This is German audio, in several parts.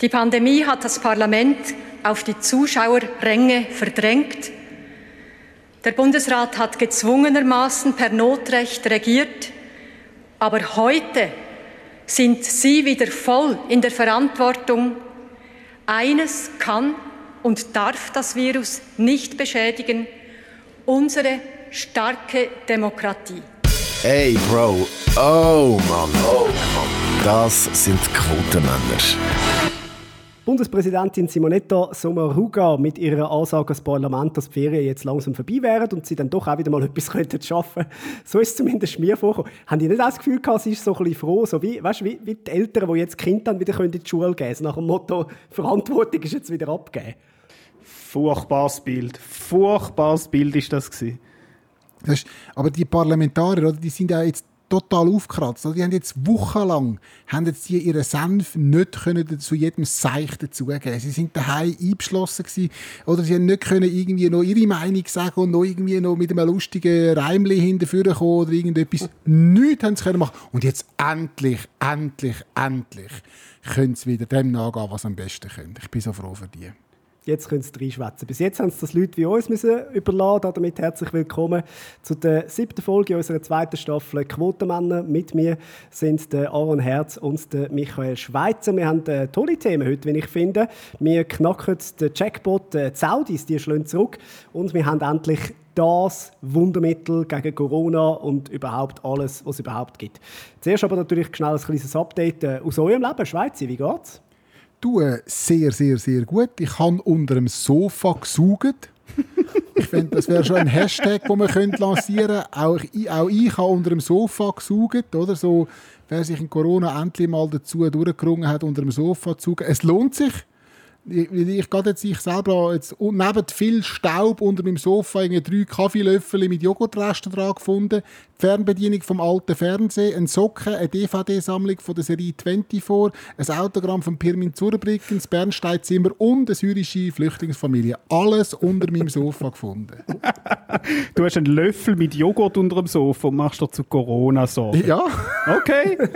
Die Pandemie hat das Parlament auf die Zuschauerränge verdrängt. Der Bundesrat hat gezwungenermaßen per Notrecht regiert. Aber heute sind Sie wieder voll in der Verantwortung. Eines kann und darf das Virus nicht beschädigen, unsere starke Demokratie. Hey Bro, oh Mann, oh das sind Quotenmänner. Bundespräsidentin Simonetta Sommaruga mit ihrer Ansage ans Parlament, dass die Ferien jetzt langsam vorbei wären und sie dann doch auch wieder mal etwas könnten schaffen So ist es zumindest mir vorgekommen. Haben die nicht das Gefühl gehabt, sie ist so ein bisschen froh, so wie, weißt, wie, wie die Eltern, die jetzt Kind dann wieder in die Schule gehen können, nach dem Motto, Verantwortung ist jetzt wieder abgegeben. Furchtbares Bild. Furchtbares Bild ist das gewesen. Das ist, aber die Parlamentarier, die sind ja jetzt total aufgekratzt. Also die haben jetzt wochenlang haben jetzt die ihren Senf nicht können zu jedem Seich dazugeben. Sie sind daheim eingeschlossen gewesen, oder sie haben nicht können irgendwie noch ihre Meinung sagen und noch irgendwie noch mit einem lustigen Reimli hinterführen kommen oder irgendetwas. Nichts haben sie können machen. Und jetzt endlich, endlich, endlich können sie wieder dem nachgehen, was sie am besten können. Ich bin so froh für die. Jetzt können sie reinschwätzen. Bis jetzt haben sie das Leute wie uns überladen. Damit herzlich willkommen zu der siebten Folge unserer zweiten Staffel Quotenmänner. Mit mir sind der Aaron Herz und der Michael Schweizer. Wir haben äh, tolle Themen heute, wie ich finde. Wir knacken den Jackpot, äh, die Saudis, die schlagen zurück. Und wir haben endlich das Wundermittel gegen Corona und überhaupt alles, was es überhaupt gibt. Zuerst aber natürlich schnell ein kleines Update äh, aus eurem Leben. Schweizer, wie geht's? Du, sehr, sehr, sehr gut. Ich habe unter dem Sofa gesaugt. ich finde, das wäre schon ein Hashtag, den man lancieren könnte. Auch, ich, auch ich habe unter dem Sofa gesaugt. Oder? So, wer sich in Corona endlich mal dazu durchgerungen hat, unter dem Sofa zu saugen. Es lohnt sich ich, ich gehe jetzt ich selber jetzt neben viel Staub unter meinem Sofa drei Kaffeelöffel mit Joghurtresten dran gefunden, die Fernbedienung vom alten Fernsehen, ein Socken, eine DVD-Sammlung von der Serie 24, ein Autogramm von Pirmin Zurbrücken, das Bernsteinzimmer und eine syrische Flüchtlingsfamilie. Alles unter meinem Sofa gefunden. du hast einen Löffel mit Joghurt unter dem Sofa und machst dir zu Corona Sorgen. Ja. Okay. Gut.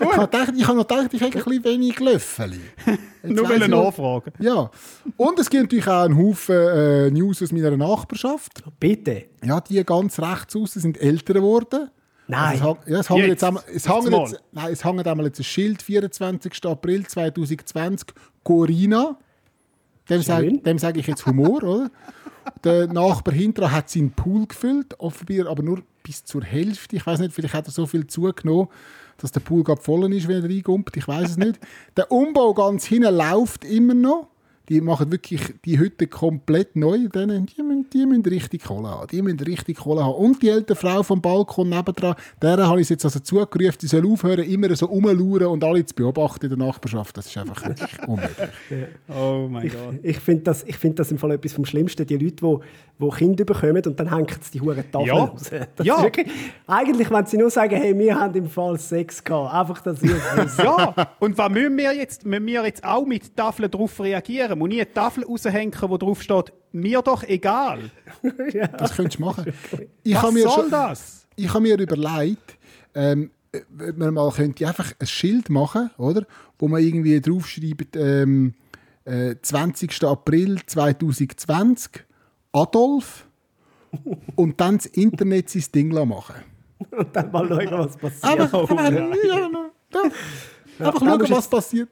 Ich habe, gedacht, ich habe noch gedacht, ich habe ein bisschen wenig Löffel. Nur eine nachfragen. Ja. Und es gibt natürlich auch einen Haufen äh, News aus meiner Nachbarschaft. Bitte. Ja, die ganz rechts außen sind älter geworden. Nein. Also es, ja, es hängt jetzt, einmal, es hängt jetzt, nein, es hängt einmal jetzt ein Schild, 24. April 2020, Corina. Dem sage sag ich jetzt Humor, oder? Der Nachbar hinterher hat seinen Pool gefüllt, offenbar aber nur bis zur Hälfte. Ich weiß nicht, vielleicht hat er so viel zugenommen, dass der Pool gerade voll ist, wenn er reinkommt. Ich weiß es nicht. Der Umbau ganz hinten läuft immer noch. Die machen wirklich die Hütte komplett neu. Die müssen, die müssen richtig Kohle haben. Die müssen richtig Kohle haben. Und die ältere Frau vom Balkon nebendran, der habe ich jetzt also zugerufen, die soll aufhören, immer so rumzulauern und alle zu beobachten in der Nachbarschaft. Das ist einfach wirklich unmöglich. Oh mein Gott. Ich, ich finde das, find das im Fall etwas vom Schlimmsten. Die Leute, die, die Kinder bekommen und dann hängen sie die Huren Tafeln ja. raus. Das ja. Wirklich, eigentlich, wenn sie nur sagen, hey, wir haben im Fall Sex gehabt. Einfach, dass ihr es Ja, und was müssen wir jetzt? Müssen wir jetzt auch mit Tafeln darauf reagieren? Muss nie eine Tafel raushängen, wo drauf steht, mir doch egal. ja. Das könntest du machen. Ich Was mir soll schon, das? Ich habe mir überlegt, ähm, ob man mal könnte einfach ein Schild machen, oder? Wo man irgendwie draufschreibt, ähm, äh, 20. April 2020, Adolf, und dann das Internet sein Ding machen. Und dann mal schauen, was passiert. Aber, aber, ja, ja, ja. Einfach schauen, was passiert.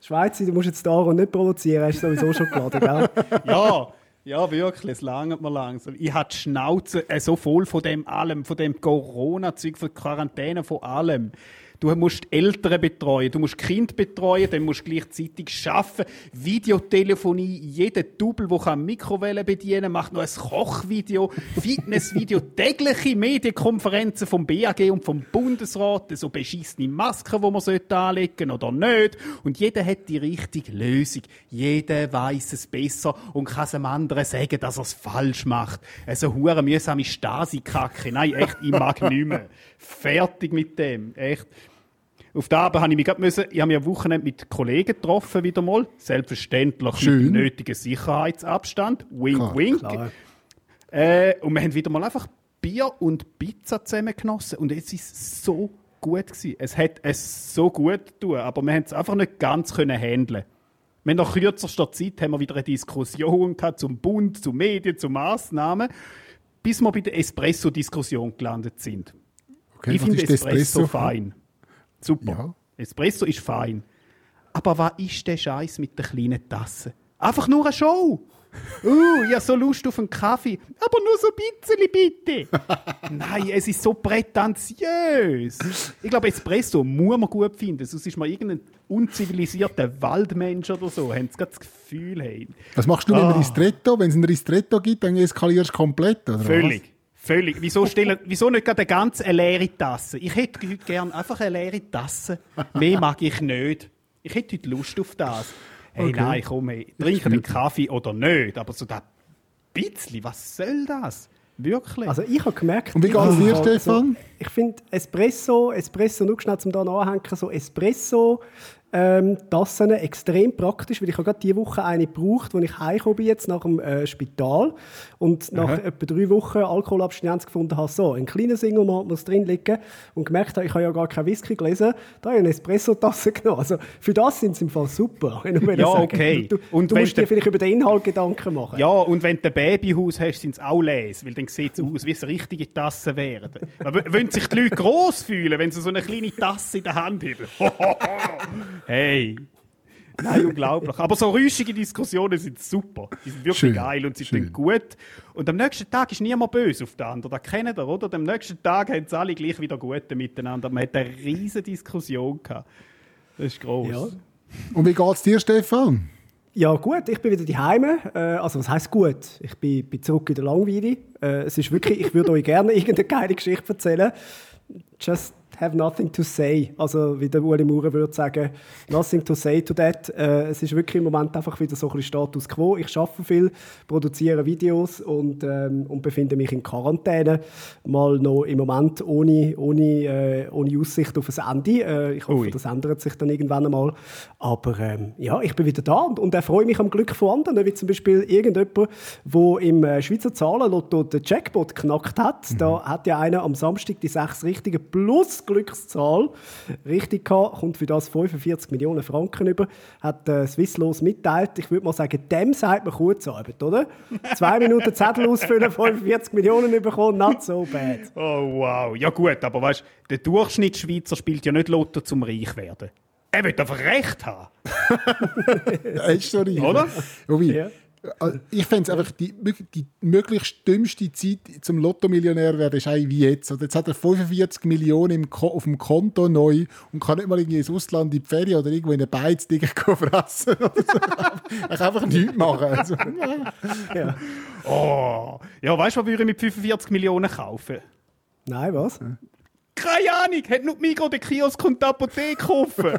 Schweizer, du musst jetzt da und nicht provozieren, hast du sowieso schon geladen, gell? ja, ja, wirklich, es langt mir langsam. Ich habe die Schnauze äh, so voll von dem allem, von dem Corona-Zeug, von der Quarantäne, von allem. Du musst Eltern betreuen, du musst Kind betreuen, dann musst du gleichzeitig arbeiten. Videotelefonie, jeder Double, der kann Mikrowelle bedienen macht noch ein Kochvideo, Fitnessvideo, tägliche Medienkonferenzen vom BAG und vom Bundesrat, so beschissene Masken, die man anlegen oder nicht. Und jeder hat die richtige Lösung. Jeder weiß es besser und kann es einem anderen sagen, dass er es falsch macht. Also hure mühsame Stasi-Kacke. Nein, echt, ich mag nicht mehr. Fertig mit dem. Echt. Auf der Abend habe ich mich gerade müssen, ich habe mich am Wochenende mit Kollegen getroffen, wieder mal. Selbstverständlich Schön. mit nötigen Sicherheitsabstand. Wink, Klar, wink. klar. Äh, und wir haben wieder mal einfach Bier und Pizza zusammen genossen. Und es ist so gut gewesen. Es hat es so gut getan, aber wir haben es einfach nicht ganz können handeln. Wir haben nach kürzester Zeit haben wir wieder eine Diskussion gehabt zum Bund, zu Medien, zu Massnahmen, bis wir bei der Espresso-Diskussion gelandet sind. Okay, ich finde Espresso, Espresso? fein. Super. Ja. Espresso ist fein. Aber was ist der Scheiß mit der kleinen Tasse? Einfach nur eine Show. Uh, ich habe so Lust auf einen Kaffee. Aber nur so ein bisschen, bitte. Nein, es ist so prätentiös. Ich glaube, Espresso muss man gut finden. Sonst ist man irgendein unzivilisierter Waldmensch oder so. Haben sie das Gefühl, hey. Was machst du mit Ah. einem Ristretto? Wenn es ein Ristretto gibt, dann eskalierst du komplett, oder Völlig. Völlig. Wieso, stellen, wieso nicht gerade eine ganz eine leere Tasse? Ich hätte heute gerne einfach eine leere Tasse. Mehr mag ich nicht. Ich hätte heute Lust auf das. Hey, Okay. nein, komm, hey, trinke den Kaffee oder nicht. Aber so das bisschen, was soll das? Wirklich? Also ich habe gemerkt... Und wie ich geht's habe dir, halt Stefan? So, ich finde Espresso, Espresso, nur schnell zum da nachhängen, so Espresso... Ähm, Tassen extrem praktisch, weil ich habe gerade diese Woche eine gebraucht, als ich heimgekommen bin jetzt nach dem äh, Spital und nach etwa drei Wochen Alkoholabstinenz gefunden habe, so, ein kleiner Single Malt muss drin liegen und gemerkt habe, ich habe ja gar keinen Whisky gelesen, da habe ich eine Espresso-Tasse genommen. Also für das sind sie im Fall super. Ja, sagen, okay. Du, Und du musst dir vielleicht über den Inhalt Gedanken machen. Ja, und wenn du ein Babyhaus hast, sind es auch les, weil dann sieht es aus, wie es richtige Tassen wären. Wenn sich die Leute gross fühlen, wenn sie so eine kleine Tasse in der Hand haben. hey. Nein, unglaublich. Aber so rüschige Diskussionen sind super. Die sind wirklich Schön, geil und sie sind gut. Und am nächsten Tag ist niemand böse auf den anderen. Das kennt ihr, oder? Und am nächsten Tag haben sie alle gleich wieder gut miteinander. Man hat eine riesige Diskussion gehabt. Das ist gross. Ja. Und wie geht's dir, Stefan? Ja, gut, ich bin wieder daheim. Äh, also, was heisst gut? Ich bin, bin zurück in der Langweile. Äh, es ist wirklich, ich würde euch gerne irgendeine geile Geschichte erzählen. Just have nothing to say. Also, wie der Uli Maurer würde sagen, nothing to say to that. Äh, es ist wirklich im Moment einfach wieder so ein bisschen Status quo. Ich arbeite viel, produziere Videos und, ähm, und befinde mich in Quarantäne. Mal noch im Moment ohne, ohne, äh, ohne Aussicht auf ein Ende. Äh, ich hoffe, Ui. das ändert sich dann irgendwann einmal. Aber ähm, ja, ich bin wieder da und, und erfreue mich am Glück von anderen, wie zum Beispiel irgendjemand, der im äh, Schweizer Zahlenlotto den Jackpot knackt hat. Da hat ja einer am Samstag die sechs richtigen plus Glückszahl richtig gehabt, kommt für das 45 Millionen Franken über, hat äh, Swisslos mitteilt. Ich würde mal sagen, dem sagt man Kurzarbeit, oder? Zwei Minuten Zettel ausfüllen, 45 Millionen bekommen, not so bad. Oh wow, ja gut, aber weißt, der Durchschnittsschweizer spielt ja nicht Lotto zum reich werden. Er will einfach Recht haben, Ja, ist so richtig. oder? Wobei, Ja. Äh, Ich fände es einfach die, die möglichst dümmste Zeit zum Lotto-Millionär werden, ist eigentlich wie jetzt. Oder jetzt hat er 45 Millionen im Ko auf dem Konto neu und kann nicht mal irgendwie ins Ausland in die Ferien oder irgendwo in eine Beiz fressen. Oder so. er kann einfach nichts machen. Also, ja. Ja. Oh, ja, weißt du, was würde ich mit 45 Millionen kaufen? Nein, was? Keine Ahnung, hat nur die Migros, den Kiosk und die Apotheke kaufen.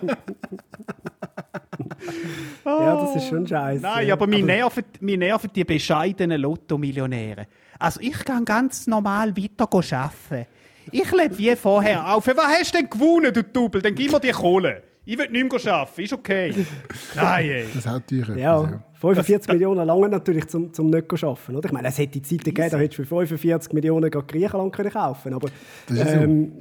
Ja, das ist schon scheiße. Nein, aber mir nerven, nerven die bescheidenen Lotto-Millionäre. Also ich kann ganz normal weiter arbeiten. Ich lebe wie vorher auf. Was hast du denn gewonnen, du Double? Dann gib mir die Kohle. Ich will nicht mehr arbeiten, ist okay. Nein, ey. Das hat natürlich etwas, Ja, 45 Millionen lange natürlich zum, zum nicht zu arbeiten. Oder? Ich meine, es hätte Zeiten gegeben, da hättest du für 45 Millionen gerade Griechenland können kaufen Aber Das ist so. ähm,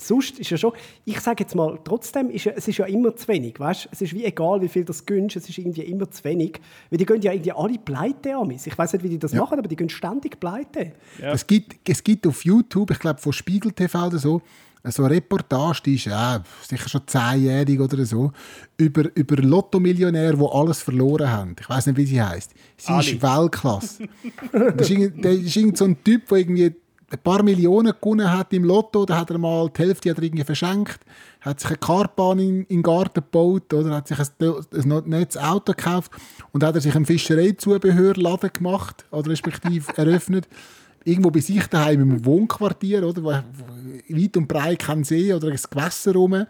sonst ist ja schon, ich sage jetzt mal, trotzdem ist ja, es ist ja immer zu wenig. Weißt? Es ist wie egal, wie viel das gönnst, es ist irgendwie immer zu wenig. Weil die gehen ja irgendwie alle pleite an mich. Ich weiß nicht, wie die das machen, aber die gehen ständig pleite. Es, gibt, es gibt auf YouTube, ich glaube von Spiegel TV oder so, so eine Reportage, die ist äh, sicher schon zehnjährig oder so, über, über Lotto-Millionäre, die alles verloren haben. Ich weiß nicht, wie sie heißt. Sie ist Weltklasse. das ist irgend, der ist irgend so ein Typ, der irgendwie ein paar Millionen gewonnen hat im Lotto, da hat er mal die Hälfte hat er irgendwie verschenkt, hat sich eine Kartbahn in, in den Garten gebaut, oder? Hat sich ein, ein neues Auto gekauft und hat er sich einen Fischereizubehörladen gemacht, oder respektive eröffnet. Irgendwo bei sich daheim im Wohnquartier, oder, weit und breit kein See oder ein Gewässer rum.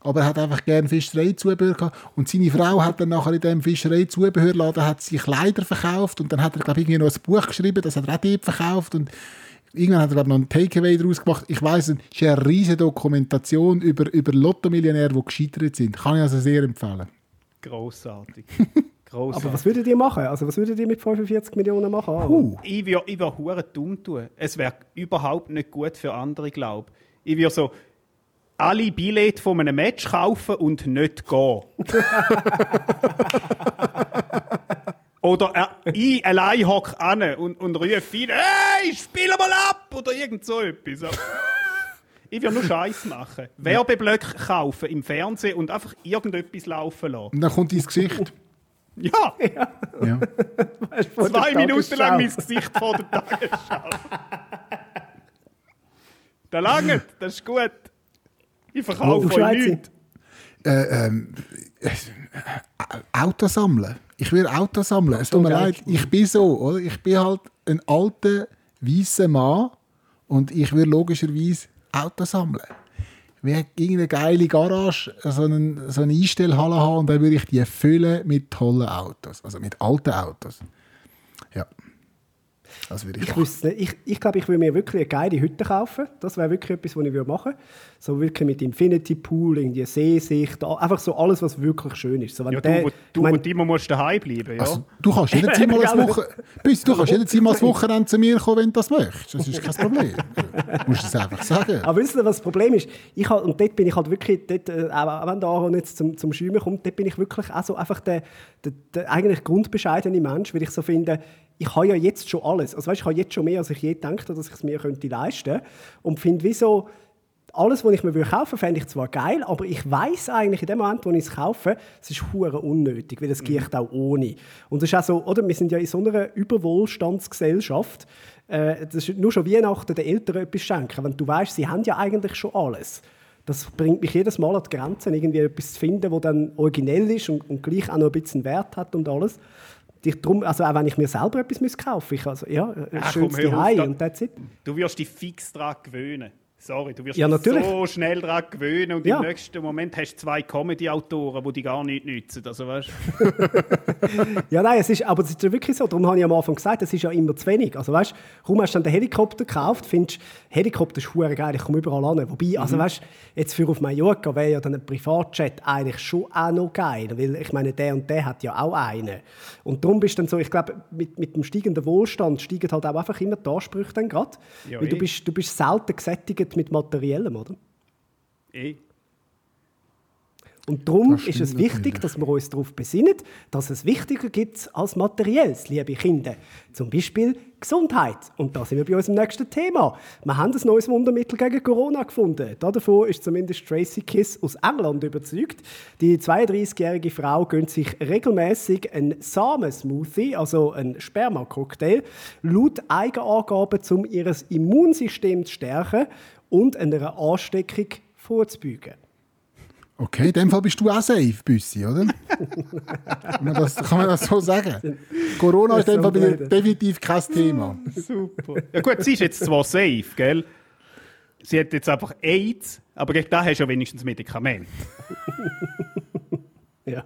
Aber er hat einfach gerne Fischereizubehör gehabt. Und seine Frau hat dann nachher in diesem Fischereizubehörladen sie Kleider verkauft. Und dann hat er, glaube ich, irgendwie noch ein Buch geschrieben, das hat er auch dort verkauft. Und irgendwann hat er, glaube ich, noch einen Takeaway daraus gemacht. Ich weiss, es ist eine riesige Dokumentation über, über Lottomillionäre, die gescheitert sind. Kann ich also sehr empfehlen. Grossartig. Aber Grossartig. was würdet ihr machen? Also was würdet ihr mit 45 Millionen machen? Aaron? Uh, Ich würde ich hure dumm tun. Es wäre überhaupt nicht gut für andere, glaube ich. Ich würde so, alle Billette von einem Match kaufen und nicht gehen. Oder äh, ich allein hock an und, und rufe ihn, hey, spiel mal ab! Oder irgend so etwas. Ich will nur Scheiß machen. Werbeblöcke kaufen im Fernsehen und einfach irgendetwas laufen lassen. Und dann kommt dein Gesicht. Ja, ja. Vor zwei der Minuten lang mein. Gesicht vor der Tagesschau. Da lange, das ist gut. Ich verkaufe euch Schweizer? nichts. Äh, ähm, äh, Auto sammeln. Ich will Auto sammeln. Es tut mir leid, ich bin so, oder? Ich bin halt ein alter, weißer Mann und ich will logischerweise Auto sammeln. Ich will irgendeine geile Garage, so, einen, so eine Einstellhalle haben und dann würde ich die füllen mit tollen Autos, also mit alten Autos. Ja. Das würde ich, Ich wüsste nicht. Ich, ich glaube, ich würde mir wirklich eine geile Hütte kaufen. Das wäre wirklich etwas, was ich würde machen würde. So wirklich mit Infinity Pool, irgendwie Seesicht, einfach so alles, was wirklich schön ist. So, wenn Ja, der- du, du, mein- immer musst daheim bleiben, ja? Also, du kannst jederzeit mal ein Woche, Büssi, du kannst jederzeit mal ein Wochenende zu mir kommen, wenn du das möchtest. Das ist kein Problem. Du musst es einfach sagen. Aber wisst ihr, was das Problem ist? Ich halt, und dort bin ich halt wirklich, dort, äh, auch auch wenn der Aaron jetzt zum, zum Schäumen kommt, dort bin ich wirklich auch so einfach der, der, der eigentlich grundbescheidene Mensch, weil ich so finde, ich habe ja jetzt schon alles. Also weißt, ich habe jetzt schon mehr, als ich je gedacht habe, dass ich es mir könnte leisten könnte. Und finde, wieso alles, was ich mir kaufen würde, fände ich zwar geil, aber ich weiß eigentlich in dem Moment, wo ich es kaufe, es ist hure unnötig, weil es geht auch ohne. Und das ist auch so, oder? Wir sind ja in so einer Überwohlstandsgesellschaft. Äh, das ist nur schon Weihnachten den Eltern etwas schenken, wenn du weißt, sie haben ja eigentlich schon alles. Das bringt mich jedes Mal an die Grenzen, irgendwie etwas zu finden, das dann originell ist und, und gleich auch noch ein bisschen Wert hat und alles. Ich, drum, also auch wenn ich mir selber etwas muss kaufen ich also, ja, ein Ach, schönes komm, auf, und that's it. Du wirst dich fix daran gewöhnen. Sorry, du wirst Ja, so schnell daran gewöhnen und Ja. im nächsten Moment hast du zwei Comedy-Autoren, die dich gar nicht nützen. Also, weißt, Ja, nein, es ist, aber es ist ja wirklich so. Darum habe ich am Anfang gesagt, es ist ja immer zu wenig. Also weißt, warum hast du dann den Helikopter gekauft? Findest, Helikopter ist geil, ich komme überall an. Wobei, Mhm. also weißt, jetzt für auf Mallorca wäre ja dann ein Privatjet eigentlich schon auch noch geil, weil ich meine, der und der hat ja auch einen. Und darum bist du dann so, ich glaube, mit, mit dem steigenden Wohlstand steigen halt auch einfach immer die Ansprüche dann gerade. Ja, weil du eh. bist, du bist selten gesättigt mit Materiellem, oder? eh. Und darum ist es wichtig, dass wir uns darauf besinnen, dass es wichtiger gibt als Materielles, liebe Kinder. Zum Beispiel Gesundheit. Und da sind wir bei unserem nächsten Thema. Wir haben ein neues Wundermittel gegen Corona gefunden. Davon ist zumindest Tracy Kiss aus England überzeugt. Die 32-jährige Frau gönnt sich regelmäßig einen Samensmoothie, also einen Spermacocktail, laut Eigenangaben, um ihr Immunsystem zu stärken und einer Ansteckung vorzubeugen. Okay, in dem Fall bist du auch safe, Büssi, oder? kann, man das, kann man das so sagen? Corona ist in dem Fall bei dir definitiv kein Thema. Super. Ja gut, sie ist jetzt zwar safe, gell? Sie hat jetzt einfach AIDS, aber gegen das hast du ja wenigstens Medikament. Ja.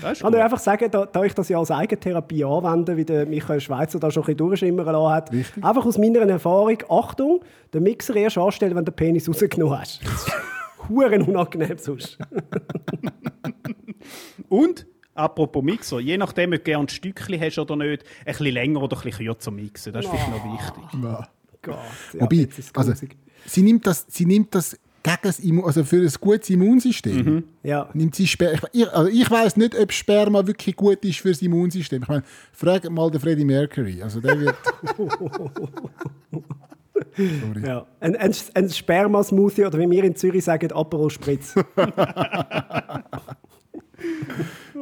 Das Ich kann gut. einfach sagen, da, da ich das ja als Eigentherapie anwende, wie der Michael Schweizer da schon ein bisschen durchschimmern lassen hat, Richtig. einfach aus meiner Erfahrung, Achtung, den Mixer erst anstellen, wenn du den Penis rausgenommen hast. Huren unangenehm sonst. Und, apropos Mixer, je nachdem, ob du gerne ein Stückchen hast oder nicht, ein bisschen länger oder ein bisschen kürzer mixen. Das ist vielleicht noch wichtig. Ja. Gott, ja, Wobei, also, sie nimmt das, sie nimmt das gegen das Immu also für ein gutes Immunsystem. ja. Nimmt sie Sper ich, ich, also ich weiß nicht, ob Sperma wirklich gut ist für das Immunsystem. Ich meine, frag mal den Freddie Mercury. Also der wird. Sorry. Ja. Ein, ein, ein Sperma-Smoothie oder wie wir in Zürich sagen, Aperol Spritz.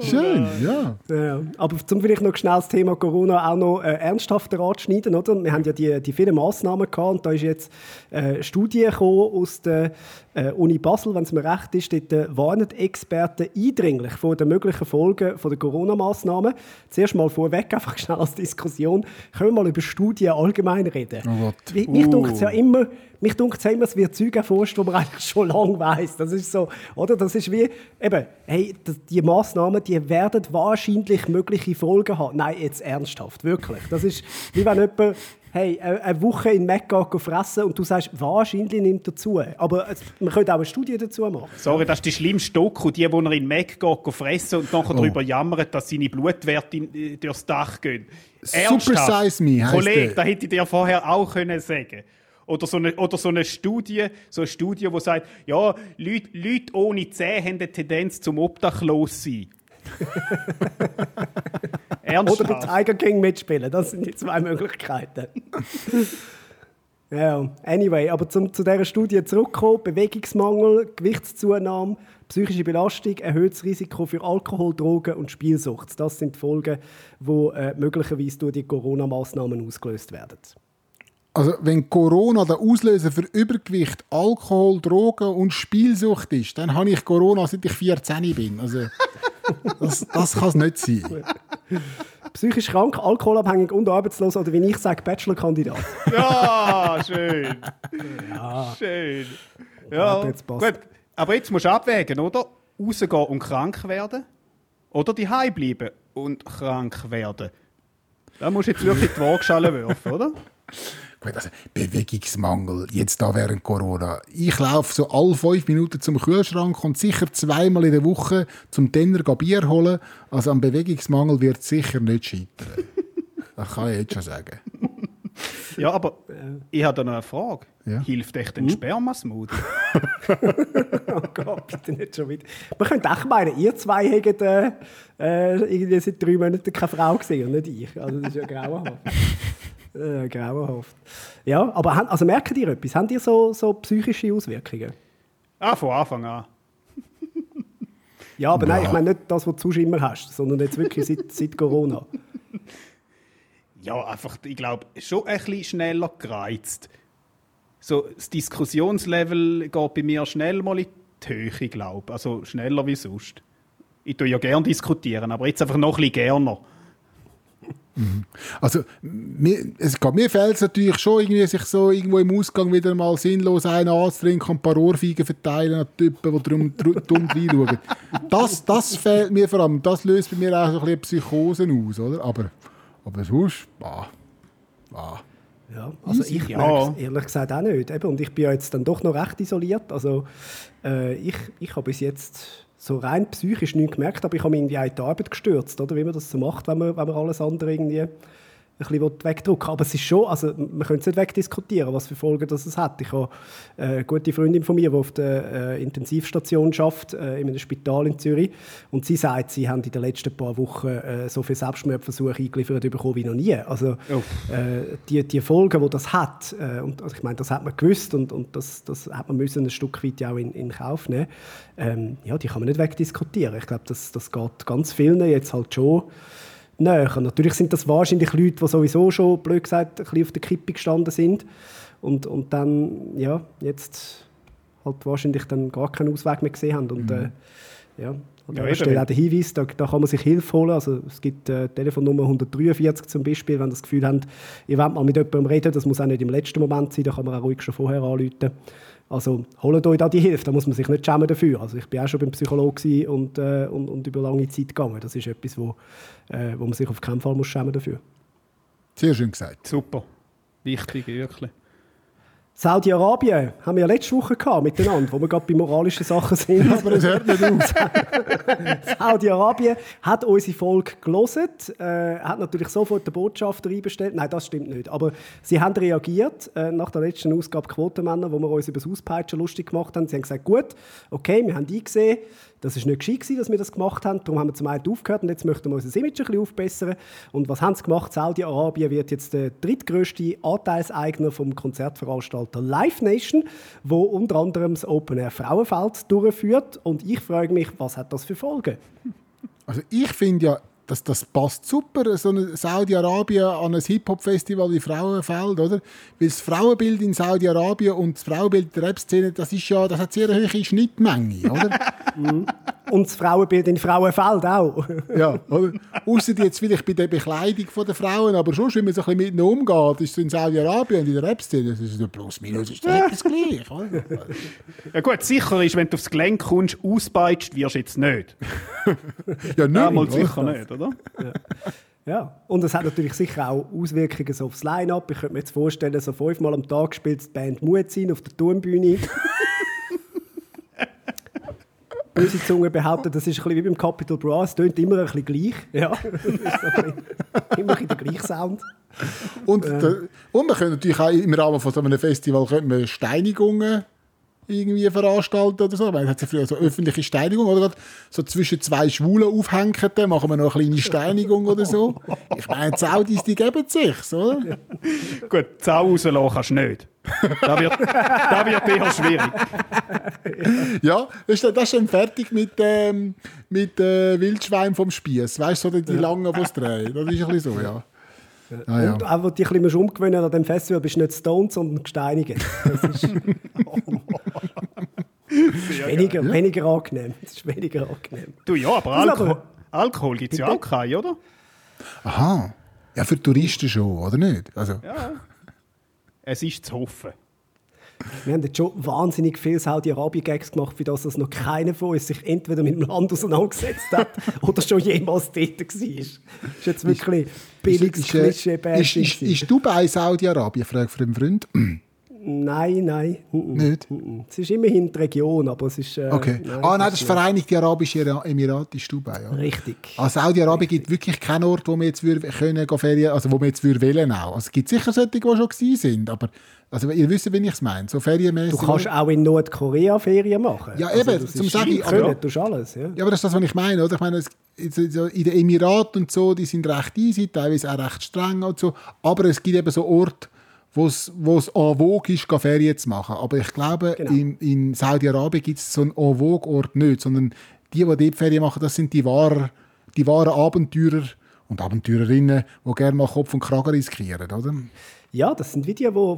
Schön, ja. Ja, aber zum vielleicht noch schnell das Thema Corona auch noch äh, ernsthafter anschneiden, oder? Wir haben ja die, die vielen Massnahmen gehabt und da ist jetzt äh, eine Studie gekommen aus der äh, Uni Basel, wenn es mir recht ist, dort äh, warnen die Experten eindringlich vor den möglichen Folgen von der Corona-Massnahmen. Zuerst mal vorweg, einfach schnell als Diskussion, können wir mal über Studien allgemein reden. Oh Gott. Mich, mich Uh. ja immer, mich dunkt ja immer, es wird Zeug erforscht, die man eigentlich schon lange weiß. Das ist so, oder? Das ist wie, eben, hey, die Massnahmen, die werden wahrscheinlich mögliche Folgen haben. Nein, jetzt ernsthaft, wirklich. Das ist wie wenn jemand, hey, eine eine Woche in Mekka fressen und du sagst, wahrscheinlich nimmt er zu. Aber man könnte auch eine Studie dazu machen. Sorry, das ist die schlimmste Doku, die, wo er in geht fressen und nachher Oh. darüber jammert, dass seine Blutwerte äh, durchs Dach gehen. Super Size Me heisst Kollege, der. das hätte ich dir vorher auch können sagen Oder so eine, oder so eine Studie, so eine Studie, die sagt, ja, Leute, Leute ohne Zähne haben eine Tendenz zum Obdachlos sein. Oder bei Tiger King mitspielen, das sind die zwei Möglichkeiten. ja, anyway, aber zum, zu dieser Studie zurückkommen, Bewegungsmangel, Gewichtszunahme, psychische Belastung, erhöhtes Risiko für Alkohol, Drogen und Spielsucht. Das sind die Folgen, die äh, möglicherweise durch die Corona-Massnahmen ausgelöst werden. Also wenn Corona der Auslöser für Übergewicht, Alkohol, Drogen und Spielsucht ist, dann habe ich Corona, seit ich 14 bin. Also das, das kann es nicht sein. Psychisch krank, alkoholabhängig und arbeitslos oder wie ich sage, Bachelorkandidat. Ja, schön. ja. Schön. Ja, jetzt gut. Aber jetzt musst du abwägen, oder? Rausgehen und krank werden oder die bleiben und krank werden. Da musst du jetzt wirklich die Waagschale werfen, oder? Gut, also Bewegungsmangel, jetzt da während Corona. Ich laufe so alle fünf Minuten zum Kühlschrank und sicher zweimal in der Woche zum Denner Bier holen. Also am Bewegungsmangel wird es sicher nicht scheitern. das kann ich jetzt schon sagen. Ja, aber ich habe da noch eine Frage. Ja? Hilft echt ein hm? Spermasmoothie? oh Gott, bitte nicht schon wieder. Man könnte auch meinen, ihr zwei hättet äh, äh, irgendwie seit drei Monaten keine Frau gesehen, nicht ich. Also das ist ja grauenhaft. Äh, grauenhaft. Ja, aber also merkt ihr etwas? Habt ihr so, so psychische Auswirkungen? Ah, von Anfang an. ja, aber nein, ich meine nicht das, was du sonst immer hast, sondern jetzt wirklich seit, seit Corona. Ja, einfach, ich glaube, schon ein bisschen schneller gereizt. So, das Diskussionslevel geht bei mir schnell mal in die Höhe, glaube. Also schneller wie sonst. Ich tue ja gerne diskutieren, aber jetzt einfach noch ein bisschen gerner. Mhm. Also mir, es, mir fehlt es natürlich schon, irgendwie, sich so irgendwo im Ausgang wieder mal sinnlos einen anzutrinken und ein paar Ohrfeigen verteilen an Typen, die drum, dumm reinschauen. Das, das fehlt mir vor allem. Das löst bei mir auch so ein bisschen Psychosen aus, oder? Aber, aber sonst, bah, bah. Ja, also ich ja. merke es ehrlich gesagt auch nicht. und ich bin ja jetzt dann doch noch recht isoliert. Also äh, ich, ich habe bis jetzt so rein psychisch nichts gemerkt, aber ich habe mich irgendwie in die Arbeit gestürzt, oder? wie man das so macht, wenn man, wenn man alles andere irgendwie bisschen wegdrücken Aber es ist schon, also man könnte es nicht wegdiskutieren, was für Folgen das es hat. Ich habe eine gute Freundin von mir, die auf der äh, Intensivstation arbeitet, äh, in einem Spital in Zürich. Und sie sagt, sie haben in den letzten paar Wochen äh, so viele Selbstmordversuche eingeliefert bekommen wie noch nie. Also oh. äh, die, die Folgen, die das hat, äh, und also ich meine, das hat man gewusst und, und das, das hat man müssen ein Stück weit auch in, in Kauf nehmen. Ähm, ja, die kann man nicht wegdiskutieren. Ich glaube, das, das geht ganz vielen jetzt halt schon näher. Natürlich sind das wahrscheinlich Leute, die sowieso schon, blöd gesagt, ein bisschen auf der Kippe gestanden sind und, und dann, ja, jetzt halt wahrscheinlich dann gar keinen Ausweg mehr gesehen haben. Und, mhm. äh, ja, an ja, Stelle auch der Hinweis, da, da, kann man sich Hilfe holen. Also, es gibt äh, Telefonnummer 143 zum Beispiel, wenn ihr das Gefühl habt, ihr wollt mal mit jemandem reden, das muss auch nicht im letzten Moment sein, da kann man auch ruhig schon vorher anrufen. Also holt euch da die Hilfe, da muss man sich nicht schämen dafür. Also ich bin auch schon beim Psychologen und, äh, und, und, über lange Zeit gegangen. Das ist etwas, wo, äh, wo man sich auf keinen Fall muss schämen dafür. Sehr schön gesagt. Super. Wichtig, wirklich. Saudi-Arabien haben wir ja letzte Woche gehabt miteinander, wo wir gerade bei moralischen Sachen sind. Aber es hört nicht auf. Saudi-Arabien hat unsere Folge gelesen, äh, hat natürlich sofort den Botschafter einbestellt. Nein, das stimmt nicht. Aber sie haben reagiert äh, nach der letzten Ausgabe Quotenmänner, wo wir uns über das Auspeitschen lustig gemacht haben. Sie haben gesagt, gut, okay, wir haben eingesehen, das war nicht gescheit, dass wir das gemacht haben. Darum haben wir zum einen aufgehört und jetzt möchten wir unser Image ein bisschen aufbessern. Und was haben sie gemacht? Saudi-Arabien wird jetzt der drittgrößte Anteilseigner vom Konzertveranstalter Live Nation, wo unter anderem das Open Air Frauenfeld durchführt. Und ich frage mich, was hat das für Folgen? Also ich finde ja, das, das passt super, so ein Saudi-Arabien an ein Hip-Hop-Festival wie Frauenfeld, oder? Weil das Frauenbild in Saudi-Arabien und das Frauenbild der Rap-Szene, das ist ja, das hat sehr hohe Schnittmenge, oder? Mhm. und das Frauenbild in Frauenfeld auch. ja, oder? Ausser jetzt vielleicht bei der Bekleidung der Frauen, aber schon, wenn man so ein bisschen mit umgeht, ist in Saudi-Arabien und in der Rap-Szene, das ist so plus minus, ist das etwas gleich, oder? Ja gut, sicher ist, wenn du aufs Gelenk kommst, auspeitscht wirst du jetzt nicht. ja, nicht. Ja, sicher nicht, oder? Ja. Ja, und es hat natürlich sicher auch Auswirkungen so aufs Line-Up. Ich könnte mir jetzt vorstellen, so fünfmal am Tag spielt die Band Muezzin auf der Turmbühne. Böse Zunge behauptet, das ist ein bisschen wie beim Capital Bra, es tönt immer ein bisschen gleich. Ja, so ein bisschen, immer ein der gleiche Sound. Und, da, und man könnte natürlich auch im Rahmen von so einem Festival könnte man Steinigungen irgendwie veranstalten oder so. Man hat ja früher so öffentliche Steinigung oder so zwischen zwei Schwulen aufhängen, machen wir noch eine kleine Steinigung oder so. Ich meine, Saudis, die geben sich, oder? Gut, Sau rauslassen kannst du nicht. Das wird, das wird eher schwierig. Ja, das ist, das ist dann fertig mit, ähm, mit äh, Wildschwein vom Spieß. Weißt du, so die, die langen, die es drehen. Das ist ein bisschen so, ja. Ah, ja. Und auch, dich ein bisschen umgewöhnen an dem Festival, bist du nicht stoned, sondern gesteinigt. Das ist, ist weniger, weniger angenehm. Das ist weniger angenehm. Du, ja, aber Alkohol, aber- Alkohol gibt es ja auch keinen, oder? Aha. Ja, für Touristen schon, oder nicht? Also, Es ist zu hoffen. Wir haben jetzt schon wahnsinnig viele Saudi-Arabien-Gags gemacht, für das dass noch keiner von uns sich entweder mit dem Land auseinandergesetzt hat oder schon jemals dort war. Das ist jetzt wirklich billiges ist, äh, ist, Klischee-Bashing. ist, ist Dubai Saudi-Arabien? Frage für einen Freund. Nein, nein. Nicht? Es ist immerhin die Region, aber es ist... Äh, Okay. ah, nein, das ist Vereinigte Arabische Ira- Emirate, ist Dubai. Ja. Richtig. Ah, Saudi-Arabien gibt wirklich keinen Ort, wo wir jetzt würd, können Ferien, also wo wir jetzt würd wählen auch. Also es gibt sicher solche, die schon gewesen sind, aber also ihr wisst, wie ich es meine. So ferienmäßig. Du kannst auch in Nordkorea Ferien machen. Ja, eben, das zum ist sagen, Können, aber- du tust alles. Ja. Ja, aber das ist das, was ich meine, oder? Ich meine, es, in den Emiraten und so, die sind recht easy, teilweise auch recht streng und so. Aber es gibt eben so Orte, wo es en vogue ist, Ferien zu machen. Aber ich glaube, Genau. in, in Saudi-Arabien gibt es so einen en vogue Ort nicht, sondern die, die dort Ferien machen, das sind die wahren, die wahren Abenteurer und Abenteurerinnen, die gerne mal Kopf und Kragen riskieren, oder? Ja, das sind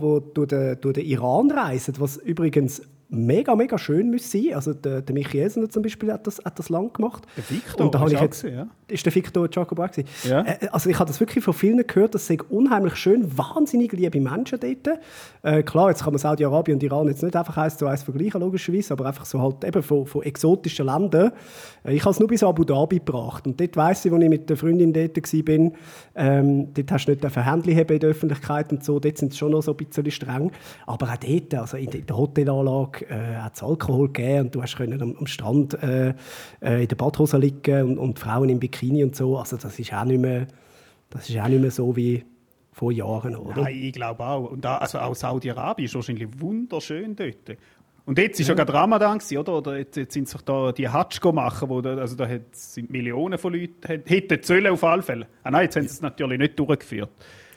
wo durch, den, durch den Iran reisen, was übrigens mega, mega schön muss sein. Also der, der Michi Esner zum Beispiel hat das, hat das lang gemacht. Der Victor Und da habe ich jetzt, gewesen, ja. Ist der Victor Jacob auch gewesen? Ja. Äh, Also ich habe das wirklich von vielen gehört, das sei unheimlich schön, wahnsinnig liebe Menschen dort. Äh, klar, jetzt kann man Saudi-Arabien und Iran jetzt nicht einfach eins zu eins vergleichen, logischerweise, aber einfach so halt eben von, von exotischen Ländern. Äh, ich habe es nur bis Abu Dhabi gebracht und dort weiss ich, als ich mit der Freundin dort war, ähm, dort hast du nicht dürfen Händchen haben in der Öffentlichkeit und so, dort sind sie schon noch so ein bisschen streng. Aber auch dort, also in der- in Hotelanlage, äh, hat es Alkohol gegeben und du hast können am, am Strand äh, äh, in der Badhose liegen und, und Frauen im Bikini und so. Also das ist auch nicht mehr, das ist auch nicht mehr so wie vor Jahren, oder? Nein, ich glaube auch. Und da, also auch Saudi-Arabien ist wahrscheinlich wunderschön dort. Und jetzt war ja gerade Ramadan, oder? Oder jetzt, jetzt sind sich da die Hatsch go machen, wo da, also da sind Millionen von Leuten, hätten Zölle auf alle Fälle. Ah nein, jetzt haben sie es natürlich nicht durchgeführt.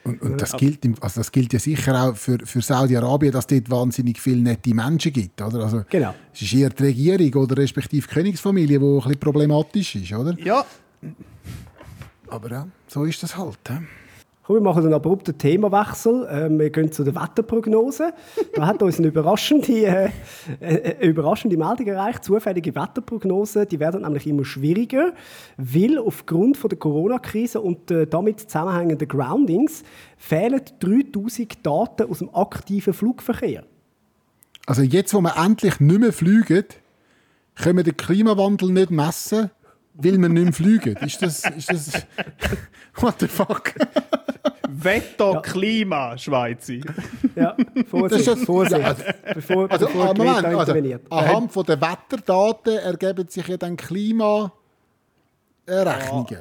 Und, und das, gilt, also das gilt ja sicher auch für, für Saudi-Arabien, dass es dort wahnsinnig viele nette Menschen gibt. Oder? Also, Genau. Es ist eher die Regierung oder respektive die Königsfamilie, die ein bisschen problematisch ist. Oder? Ja, Aber ja, so ist das halt. hä? Komm, wir machen einen abrupten Themawechsel. Ähm, wir gehen zu der Wetterprognose. Da hat uns eine überraschende, äh, äh, eine überraschende Meldung erreicht. Zufällige Wetterprognosen, die werden nämlich immer schwieriger, weil aufgrund von der Corona-Krise und äh, damit zusammenhängenden Groundings fehlen 3000 Daten aus dem aktiven Flugverkehr. Also jetzt, wo wir endlich nicht mehr fliegen, können wir den Klimawandel nicht messen, weil wir nicht mehr fliegen. Ist das... Ist das what the fuck? Wetter, Klima, Schweizer. Ja, Das ist Vorsicht, Vorsicht, ja, bevor, Also, bevor ah, die Moment, also, anhand von der Wetterdaten ergeben sich ja dann Klimarechnungen.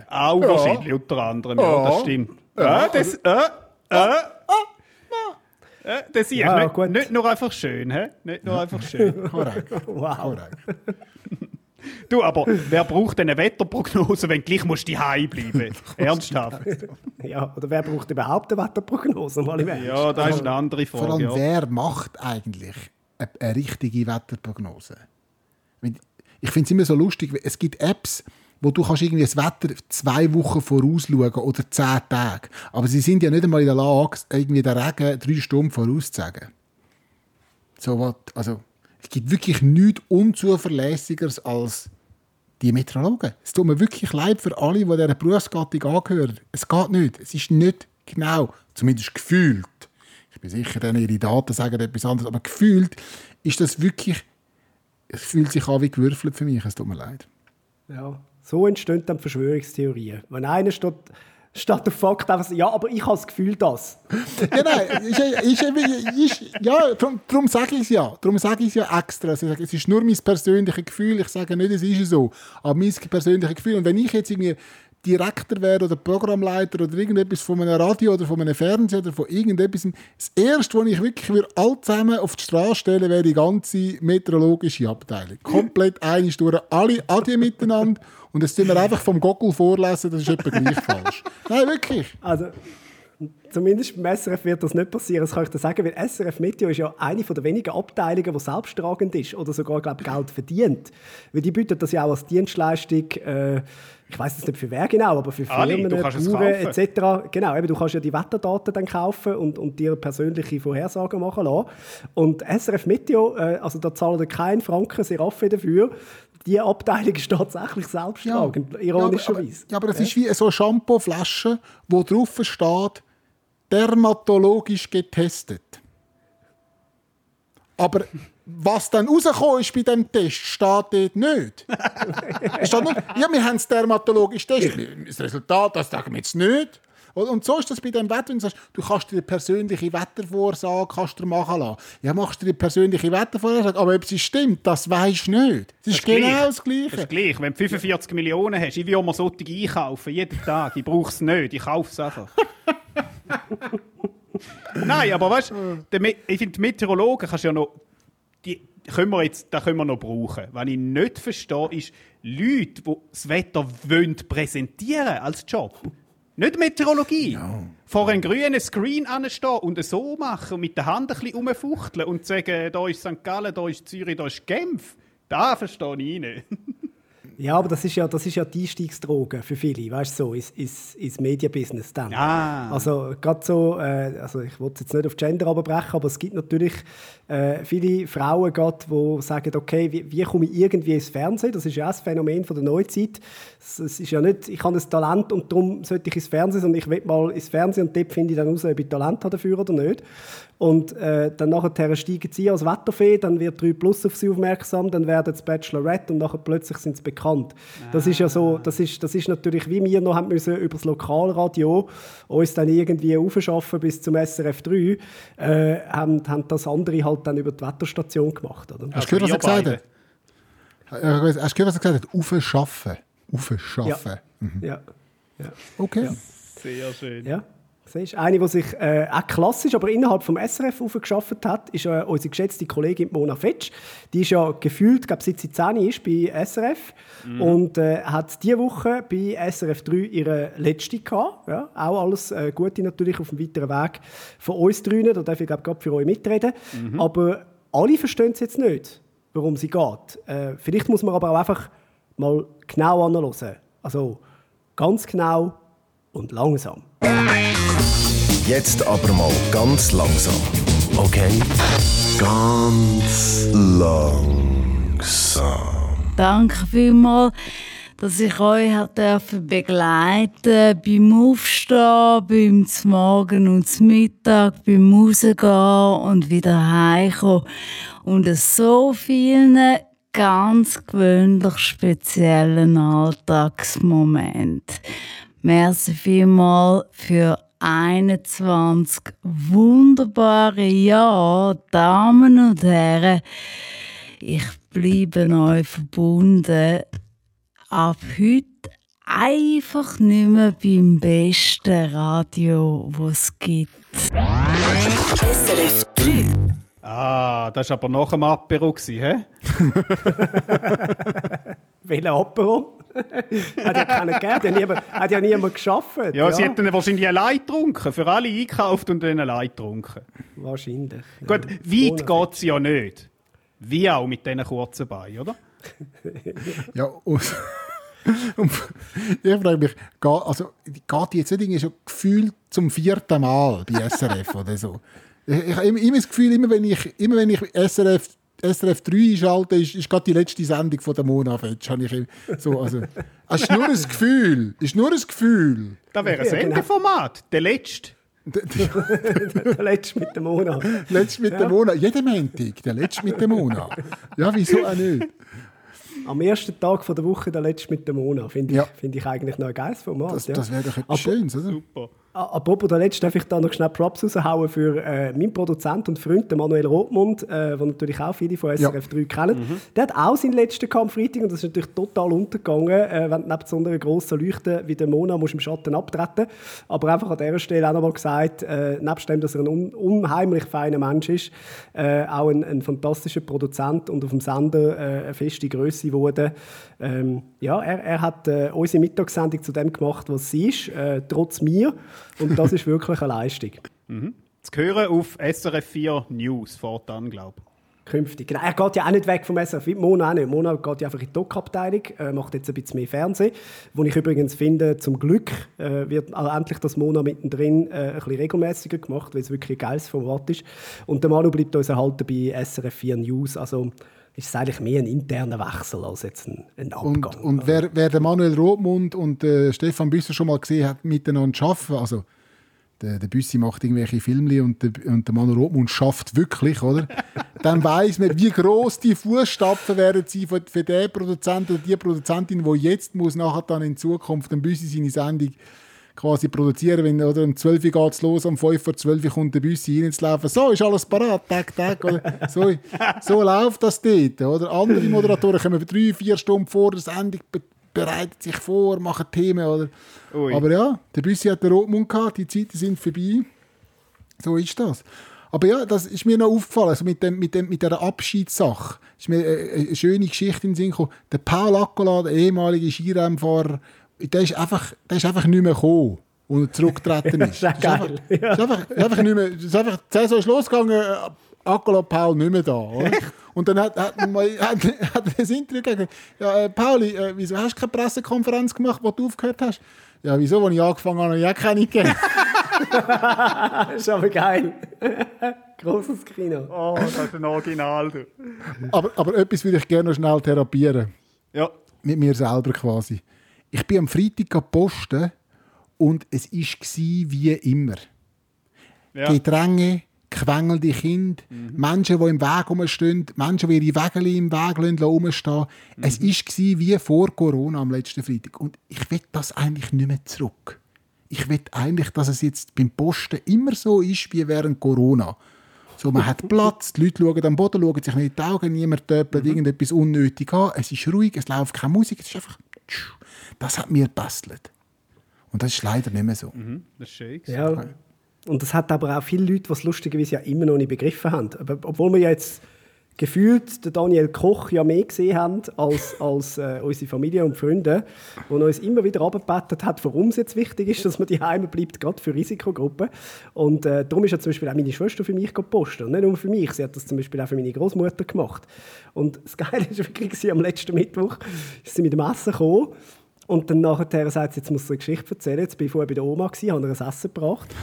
Auch Ja. wahrscheinlich, unter anderem. Ja, Ja. das stimmt. Ja, das, äh, äh, äh, das ist Ja, nicht, nicht nur einfach schön, hä? Nicht nur einfach schön. Korrekt. Wow. Korrekt. Du, aber wer braucht denn eine Wetterprognose, wenn du gleich musst du heim bleiben? Ernsthaft? Ja, oder wer braucht überhaupt eine Wetterprognose? Mal im Ernst? Ja, das ist eine andere Vor allem, Frage. Ja. wer macht eigentlich eine, eine richtige Wetterprognose? Ich finde es immer so lustig, es gibt Apps, wo du kannst irgendwie das Wetter zwei Wochen vorausschauen oder zehn Tage. Aber sie sind ja nicht einmal in der Lage, irgendwie den Regen drei Stunden vorauszusagen. So was, also, es gibt wirklich nichts unzuverlässigeres als die Meteorologen. Es tut mir wirklich leid für alle, die dieser Berufsgattung angehören. Es geht nicht. Es ist nicht genau, zumindest gefühlt. Ich bin sicher, denn ihre Daten sagen etwas anderes, aber gefühlt ist das wirklich, es fühlt sich an wie gewürfelt für mich. Es tut mir leid. Ja, so entstehen dann Verschwörungstheorien. Wenn einer statt, statt der Fakt einfach ja, aber ich habe das Gefühl, das. ja, nein, ist, ist, ist, ist, ja, darum, darum sage ich es ja. Darum sage ich es ja extra. Also es ist nur mein persönliches Gefühl. Ich sage nicht, es ist so. Aber mein persönliches Gefühl. Und wenn ich jetzt irgendwie Direktor wäre oder Programmleiter oder irgendetwas von einem Radio oder von einem Fernseher oder von irgendetwas, das Erste, was ich wirklich für all zusammen auf die Straße stellen wäre die ganze meteorologische Abteilung. Komplett einig durch alle Adien miteinander und jetzt tun wir einfach vom Gockel vorlesen, das ist etwa gleich falsch. Nein, wirklich. Also, Zumindest beim SRF wird das nicht passieren, das kann ich dir sagen, weil SRF Meteo ist ja eine der wenigen Abteilungen, die selbsttragend ist oder sogar glaub, Geld verdient. Weil die bieten das ja auch als Dienstleistung, äh, ich weiß jetzt nicht für wer genau, aber für Firmen, Bauern etc. Genau, eben, du kannst ja die Wetterdaten dann kaufen und, und dir persönliche Vorhersagen machen lassen. Und SRF Meteo, äh, also da zahlen wir keinen Franken Seraffe dafür, die Abteilung ist tatsächlich selbsttragend, ja. ironischerweise. Ja, aber, ja, aber das ja. ist wie so eine Shampoo-Flasche, wo drauf steht, dermatologisch getestet. Aber was dann rausgekommen ist bei diesem Test, steht dort nicht. steht nur, ja, wir haben es dermatologisch getestet. Das Resultat, das sagen wir jetzt nicht. Und so ist das bei dem Wetter, wenn du sagst, du kannst dir eine persönliche Wettervorsage kannst dir machen lassen. Ja, machst du dir eine persönliche Wettervorsage, aber ob sie stimmt, das weisst du nicht. Das, das ist genau gleich. das Gleiche. Das ist gleich. Wenn du 45 Millionen hast, ich will mir solche einkaufen, jeden Tag. Ich brauche es nicht, ich kaufe es einfach. Nein, aber weißt du, ich finde, Meteorologen kannst ja noch. Die können wir jetzt, da können wir noch brauchen. Was ich nicht verstehe, ist Leute, die das Wetter wollen präsentieren als Job. Nicht Meteorologie. Ja. Vor einem grünen Screen anstehen und so machen und mit der Hand ein bisschen rumfuchteln und sagen, da ist St. Gallen, da ist Zürich, da ist Genf. Da verstehe ich nicht. Ja, aber das ist ja, das ist ja die Einstiegsdroge für viele, weißt du, so, ins, ins, ins Medienbusiness dann. Ah. Also gerade so, äh, also ich will jetzt nicht auf Gender abbrechen, aber es gibt natürlich äh, viele Frauen die sagen, okay, wie, wie, komme ich irgendwie ins Fernsehen? Das ist ja auch das Phänomen von der Neuzeit. Es, es ist ja nicht, ich habe ein Talent und darum sollte ich ins Fernsehen, sondern ich will mal ins Fernsehen und dort finde ich dann raus, ob ich Talent habe dafür oder nicht. Und äh, dann nachher steigen sie als Wetterfee, dann wird 3 Plus auf sie aufmerksam, dann werden sie Bachelorette und nachher plötzlich sind sie bekannt. Ah. Das ist ja so, das ist, das ist natürlich, wie wir noch haben müssen über das Lokalradio uns dann irgendwie aufschaffen bis zum SRF 3, äh, haben, haben das andere halt dann über die Wetterstation gemacht. Oder? Hast du gehört, was er gesagt hat? Hast du gehört, was er gesagt hat? Aufschaffen. Aufschaffen. Ja. Mhm. ja. ja. Okay. Ja. Sehr schön. Ja. Siehst, eine, die sich äh, auch klassisch, aber innerhalb vom SRF aufgeschafft hat, ist äh, unsere geschätzte Kollegin Mona Fetsch. Die ist ja gefühlt, glaube seit sie 10 ist bei SRF mhm. und äh, hat diese Woche bei SRF 3 ihre letzte gehabt. Ja, auch alles äh, Gute natürlich auf dem weiteren Weg von uns drinnen. Da darf ich glaube gerade für euch mitreden. Mhm. Aber alle verstehen es jetzt nicht, worum sie geht. Äh, vielleicht muss man aber auch einfach mal genau anhören. Also ganz genau und langsam. Jetzt aber mal ganz langsam. Okay? Ganz langsam. Danke vielmals, dass ich euch begleiten beim Aufstehen, beim Morgen und zum Mittag, beim Rausgehen und wieder heimkommen. Und so vielen ganz gewöhnlich speziellen Alltagsmomenten. Merci vielmals für 21 wunderbare Jahre, Damen und Herren. Ich bleibe euch verbunden. Ab heute einfach nicht mehr beim besten Radio, was es gibt. SRF 3. Ah, das war aber nach dem Apero, hä? Welcher Apero? hat ja keiner gegeben, hat, hat ja niemand geschafft. Ja, ja, sie hat dann wahrscheinlich allein getrunken, für alle eingekauft und dann allein getrunken. Wahrscheinlich. Gut, ja. weit geht es ja nicht. Wie auch mit diesen kurzen Beinen, oder? ja, und, und ich frage mich, also, geht die jetzt nicht schon gefühlt zum vierten Mal bei SRF oder so? Ich, ich habe immer das Gefühl, immer wenn ich, immer wenn ich SRF SRF 3 einschalten, ist, ist gerade die letzte Sendung von der Mona Fetsch. so, also, es ist nur ein Gefühl. ist nur ein Gefühl. Da wäre ein Sendeformat. Der letzte. der letzte mit der Mona. Letzte mit ja. der Mona. Jeden Montag, der letzte mit der Mona. Ja, wieso auch nicht? Am ersten Tag der Woche der letzte mit der Mona. Finde ich, ja. find ich eigentlich noch ein geiles Format. Das, ja. das wäre doch etwas aber, Schönes, oder? Super. Apropos der letzte, darf ich da noch schnell Props raushauen für äh, meinen Produzent und Freund, den Manuel Rothmund, äh, den natürlich auch viele von SRF 3 kennen. Mhm. Der hat auch seinen letzten Kampf Freitag und das ist natürlich total untergegangen, äh, wenn du neben so einer grossen Leuchte wie der Mona musst im Schatten abtreten Aber einfach an dieser Stelle auch nochmal gesagt, äh, nebst dem, dass er ein un unheimlich feiner Mensch ist, äh, auch ein, ein, fantastischer Produzent und auf dem Sender äh, eine feste Größe wurde. Ähm, ja, er, er hat äh, unsere Mittagssendung zu dem gemacht, was sie ist, äh, trotz mir. Und das ist wirklich eine Leistung. Mhm. Zu hören auf SRF 4 News fortan, glaube ich künftig. Genau, er geht ja auch nicht weg vom SRF, Mono auch nicht. Mono geht ja einfach in die Doc-Abteilung, äh, macht jetzt ein bisschen mehr Fernsehen. Wo ich übrigens finde, zum Glück äh, wird also endlich das Mono mittendrin äh, ein bisschen regelmäßiger gemacht, weil es wirklich ein geiles Format ist. Und der Manu bleibt uns erhalten bei SRF 4 News. Also ist es eigentlich mehr ein interner Wechsel als jetzt ein, ein Abgang. Und, und wer, wer der Manuel Rothmund und äh, Stefan Büsser schon mal gesehen hat, miteinander arbeiten, also der, der Büssi macht irgendwelche Filme und der, und der Manuel Rothmund schafft wirklich, oder? Dann weiß man, wie groß die Fußstapfen werden sie für, für den Produzenten oder die Produzentin, die jetzt muss nachher dann in Zukunft den Büssi seine Sendung quasi produzieren, wenn oder um 12 Uhr geht es los, um 5 vor 12 Uhr kommt der Büssi rein zu laufen. So, ist alles parat, tag, tag. Oder? So, so läuft das dort. Oder? Andere Moderatoren kommen drei, vier Stunden vor der Sendung, bereiten sich vor, machen Themen. Oder? Ui. Aber ja, der Büssi hat den Rotmund gehabt, die Zeiten sind vorbei. So ist das. Aber ja, das ist mir noch aufgefallen, also mit, dem, mit, dem, mit dieser Abschiedssache. ist mir eine, eine schöne Geschichte in den Sinn gekommen. Der Paul Accola, der ehemalige Skirennfahrer, der ist einfach, der ist einfach nicht mehr gekommen und er zurückgetreten ist. das ist. Einfach, ja. ist einfach, einfach nicht mehr, ist einfach, die Saison ist losgegangen, Accola Paul nicht mehr da. Oder? Und dann hat, hat, man, hat, hat er das Interview gegeben. Ja, äh, Pauli, äh, wieso hast du keine Pressekonferenz gemacht, wo du aufgehört hast? Ja, wieso, als ich angefangen habe, habe ich auch keine gegeben. das ist aber geil. Großes Kino. Oh, das ist ein Original. Du. Aber, aber etwas würde ich gerne noch schnell therapieren. Ja. Mit mir selber quasi. Ich bin am Freitag posten und es war wie immer. Ja. Gedränge, quengelnde Kinder, mhm. Menschen, die im Weg rumstehen, Menschen, die ihre Wege im Weg rumstehen. Mhm. Es war wie vor Corona am letzten Freitag. Und ich will das eigentlich nicht mehr zurück. Ich will eigentlich, dass es jetzt beim Posten immer so ist wie während Corona. So, man hat Platz, die Leute schauen am Boden, schauen sich nicht in die Augen, niemand töpelt mhm. irgendetwas unnötig an. Es ist ruhig, es läuft keine Musik, es ist einfach... Das hat mir gebastelt. Und das ist leider nicht mehr so. Mhm, das ist schön. Ja, und das hat aber auch viele Leute, die es lustigerweise ja immer noch nicht begriffen haben. Aber obwohl wir ja jetzt gefühlt Daniel Koch ja mehr gesehen haben als, als äh, unsere Familie und Freunde, die uns immer wieder abgebettet hat, warum es jetzt wichtig ist, dass man die Heime bleibt, gerade für Risikogruppen. Und äh, darum ist ja zum Beispiel auch meine Schwester für mich gepostet. Und nicht nur für mich, sie hat das zum Beispiel auch für meine Großmutter gemacht. Und das Geile ist wirklich, am letzten Mittwoch ist sie mit dem Essen gekommen und dann nachher sagt sie, jetzt muss sie eine Geschichte erzählen. Jetzt bin ich vorher bei der Oma, gewesen, habe ihr ein Essen gebracht.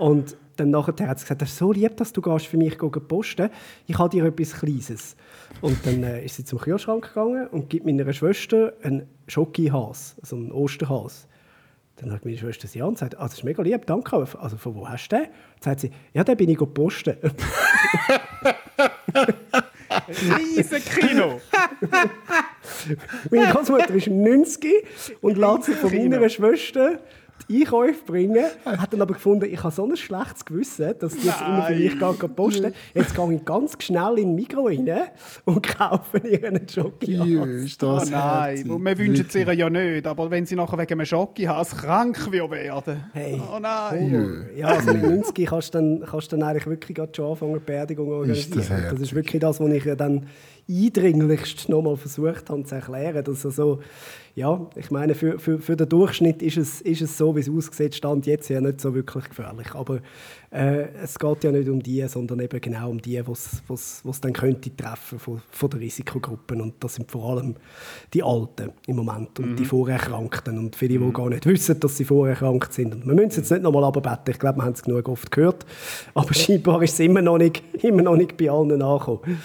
Und dann nachher hat sie gesagt, das ist so lieb, dass du gehst für mich posten Ich habe dir etwas Kleines. Und dann äh, ist sie zum Kühlschrank gegangen und gibt meiner Schwester einen Schokihas, also einen Osterhas. Dann hat meine Schwester sie an und sagt, ah, das ist mega lieb, danke. Also von wo hast du den? Dann sagt sie, ja, den bin ich posten. Riesen Kino! Meine Großmutter ist 90 und lässt sich von meiner Schwester Einkäufe bringen, hat dann aber gefunden, ich habe so ein schlechtes Gewissen, dass die jetzt immer für mich gehen posten. Jetzt gehe ich ganz schnell in den Mikro rein und kaufe ihr einen Schoki. Oh nein, und wir wünschen es ihr ja nicht, aber wenn sie nachher wegen einem Schoki krank werden. Hey. Oh nein. Ja, also mit 90 kannst du dann, kannst dann eigentlich wirklich schon anfangen, Beerdigung organisieren. Ist das, das, ist wirklich das, was ich dann eindringlichst nochmal versucht habe zu erklären, dass also ja, ich meine, für, für, für den Durchschnitt ist es, ist es so, wie es aussieht, stand jetzt ja nicht so wirklich gefährlich. Aber äh, es geht ja nicht um die, sondern eben genau um die, was es dann könnte treffen von, von den Risikogruppen. Und das sind vor allem die Alten im Moment und mhm. die Vorerkrankten und viele, mhm. die gar nicht wissen, dass sie vorerkrankt sind. Und wir müssen es jetzt nicht nochmal abbeten, ich glaube, wir haben es genug oft gehört, aber scheinbar ist es immer noch nicht, immer noch nicht bei allen angekommen.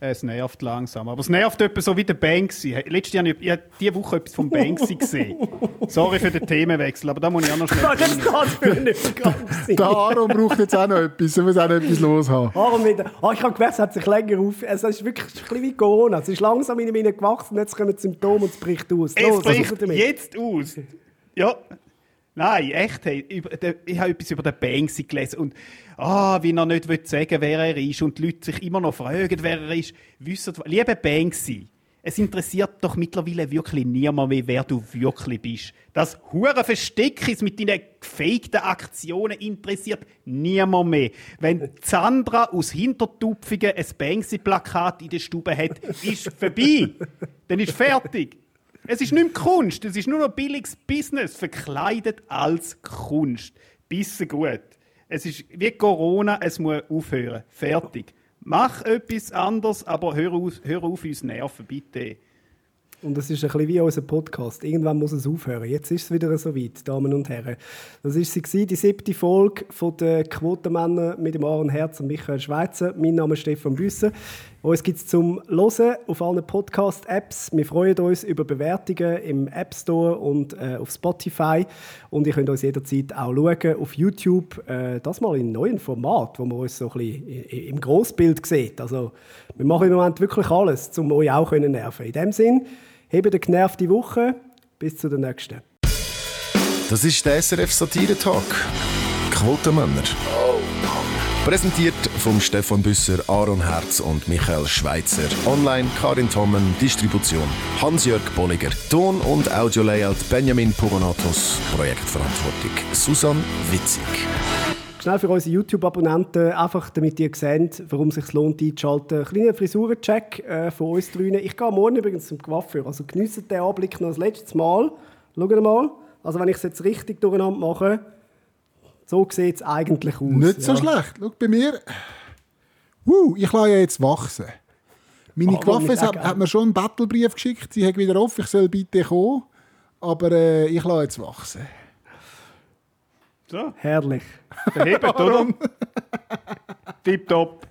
Es nervt langsam. Aber es nervt etwa so wie der Banksy. Letztes Jahr habe ich, ich diese Woche etwas vom Banksy gesehen. Sorry für den Themenwechsel, aber da muss ich auch noch schnell. das kann für nicht Der Aaron braucht jetzt auch noch etwas. Er muss auch noch etwas los haben. Aaron wieder. Oh, ich habe gemerkt, es hat sich länger auf. Es ist wirklich ein bisschen wie Corona. Es ist langsam in mir gewachsen, jetzt kommen die Symptome und es bricht aus. Es los, bricht jetzt aus. Ja. Nein, echt. Hey, ich habe etwas über den Banksy gelesen und ah, wie er nicht will sagen wer er ist und die Leute sich immer noch fragen, wer er ist. Wissen, liebe Banksy, es interessiert doch mittlerweile wirklich niemand mehr, wer du wirklich bist. Das hure Versteckis mit deinen gefakten Aktionen interessiert niemand mehr. Wenn Sandra aus Hintertupfingen ein Banksy-Plakat in der Stube hat, ist vorbei. Dann ist fertig. Es ist nicht mehr Kunst, es ist nur noch billiges Business, verkleidet als Kunst. Bissen gut. Es ist wie Corona, es muss aufhören. Fertig. Mach etwas anderes, aber hör auf, hör auf uns nerven, bitte. Und das ist ein bisschen wie unser Podcast. Irgendwann muss es aufhören. Jetzt ist es wieder so weit, Damen und Herren. Das war sie, die siebte Folge von den Quotenmännern mit dem Aaron Herz und Michael Schweizer. Mein Name ist Stefan Büsser. Uns gibt es zum Hören auf allen Podcast-Apps. Wir freuen uns über Bewertungen im App Store und äh, auf Spotify. Und ihr könnt uns jederzeit auch schauen auf YouTube. Äh, das mal in neuen Format, wo man uns so ein bisschen im Grossbild sieht. Also, wir machen im Moment wirklich alles, um euch auch zu nerven. In dem Sinn, Hebt eine genervte Woche. Bis zur nächsten. Das ist der SRF Satire Talk. Quotenmänner. Präsentiert von Stefan Büsser, Aaron Herz und Michael Schweitzer. Online Karin Tommen, Distribution Hans-Jörg Bolliger. Ton- und Audio-Layout Benjamin Pogonatos. Projektverantwortung Susan Witzig. Schnell für unsere YouTube-Abonnenten, einfach damit ihr seht, warum es sich lohnt, einzuschalten. Ein kleiner Frisurencheck äh, von uns drinnen. Ich gehe morgen übrigens zum Coiffeur, also geniessen den Anblick noch das letzte Mal. Schaut mal. Also wenn ich es jetzt richtig durcheinander mache, so sieht es eigentlich aus. Nicht so ja. schlecht. Schau bei mir. Uh, ich lasse ja jetzt wachsen. Meine Oh, Coiffeuse hat, hat mir schon einen Battlebrief geschickt. Sie hat wieder auf, ich soll bitte kommen. Aber äh, ich lasse jetzt wachsen. So, Herrlich. verhebt, oder? Tipptopp.